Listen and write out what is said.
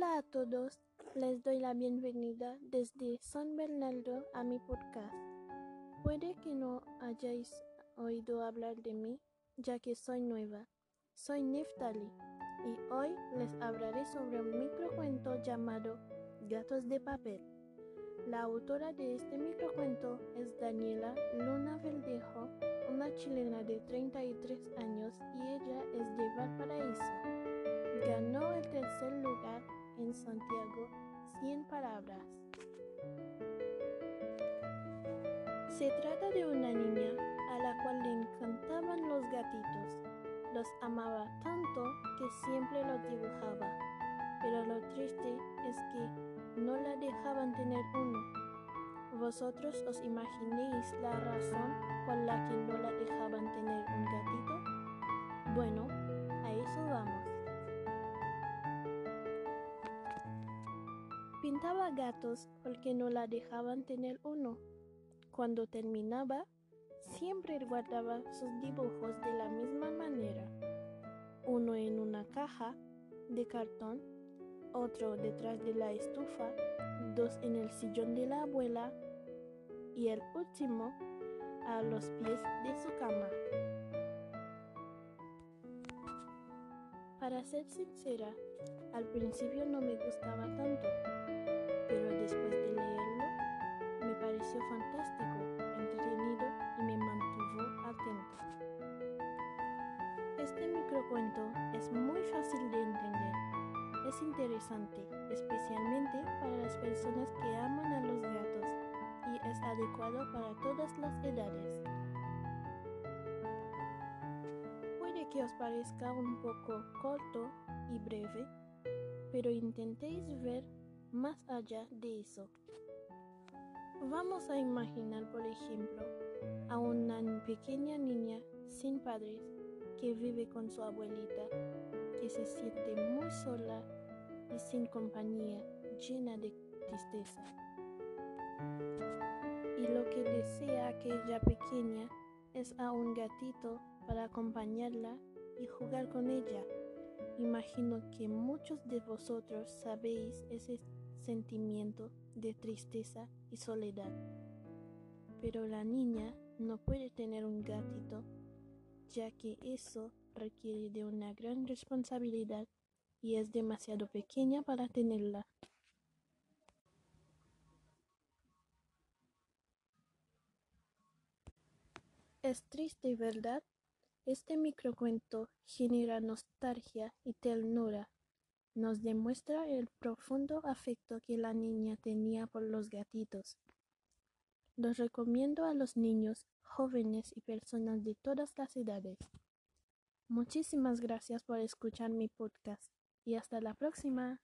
Hola a todos, les doy la bienvenida desde San Bernardo a mi podcast. Puede que no hayáis oído hablar de mí, ya que soy nueva. Soy Neftali y hoy les hablaré sobre un microcuento llamado Gatos de Papel. La autora de este microcuento es Daniela Luna Verdejo, una chilena de 33 años y ella es de Valparaíso. Palabras. Se trata de una niña a la cual le encantaban los gatitos. Los amaba tanto que siempre los dibujaba. Pero lo triste es que no la dejaban tener uno. ¿Vosotros os imaginéis la razón por la que no la dejaban tener un gatito? Bueno, Pintaba gatos porque no la dejaban tener uno. Cuando terminaba, siempre guardaba sus dibujos de la misma manera. Uno en una caja de cartón, otro detrás de la estufa, dos en el sillón de la abuela y el último a los pies de su cama. Para ser sincera, al principio no me gustaba tanto pero después de leerlo me pareció fantástico, entretenido y me mantuvo atenta. Este microcuento es muy fácil de entender. Es interesante, especialmente para las personas que aman a los gatos y es adecuado para todas las edades. Que os parezca un poco corto y breve, pero intentéis ver más allá de eso. Vamos a imaginar, por ejemplo, a una pequeña niña sin padres que vive con su abuelita, que se siente muy sola y sin compañía, llena de tristeza. Y lo que desea aquella pequeña es a un gatito para acompañarla y jugar con ella. Imagino que muchos de vosotros sabéis ese sentimiento de tristeza y soledad. Pero la niña no puede tener un gatito, ya que eso requiere de una gran responsabilidad y es demasiado pequeña para tenerla. Es triste, ¿verdad? Este microcuento genera nostalgia y ternura nos demuestra el profundo afecto que la niña tenía por los gatitos. Los recomiendo a los niños, jóvenes y personas de todas las edades. Muchísimas gracias por escuchar mi podcast y hasta la próxima.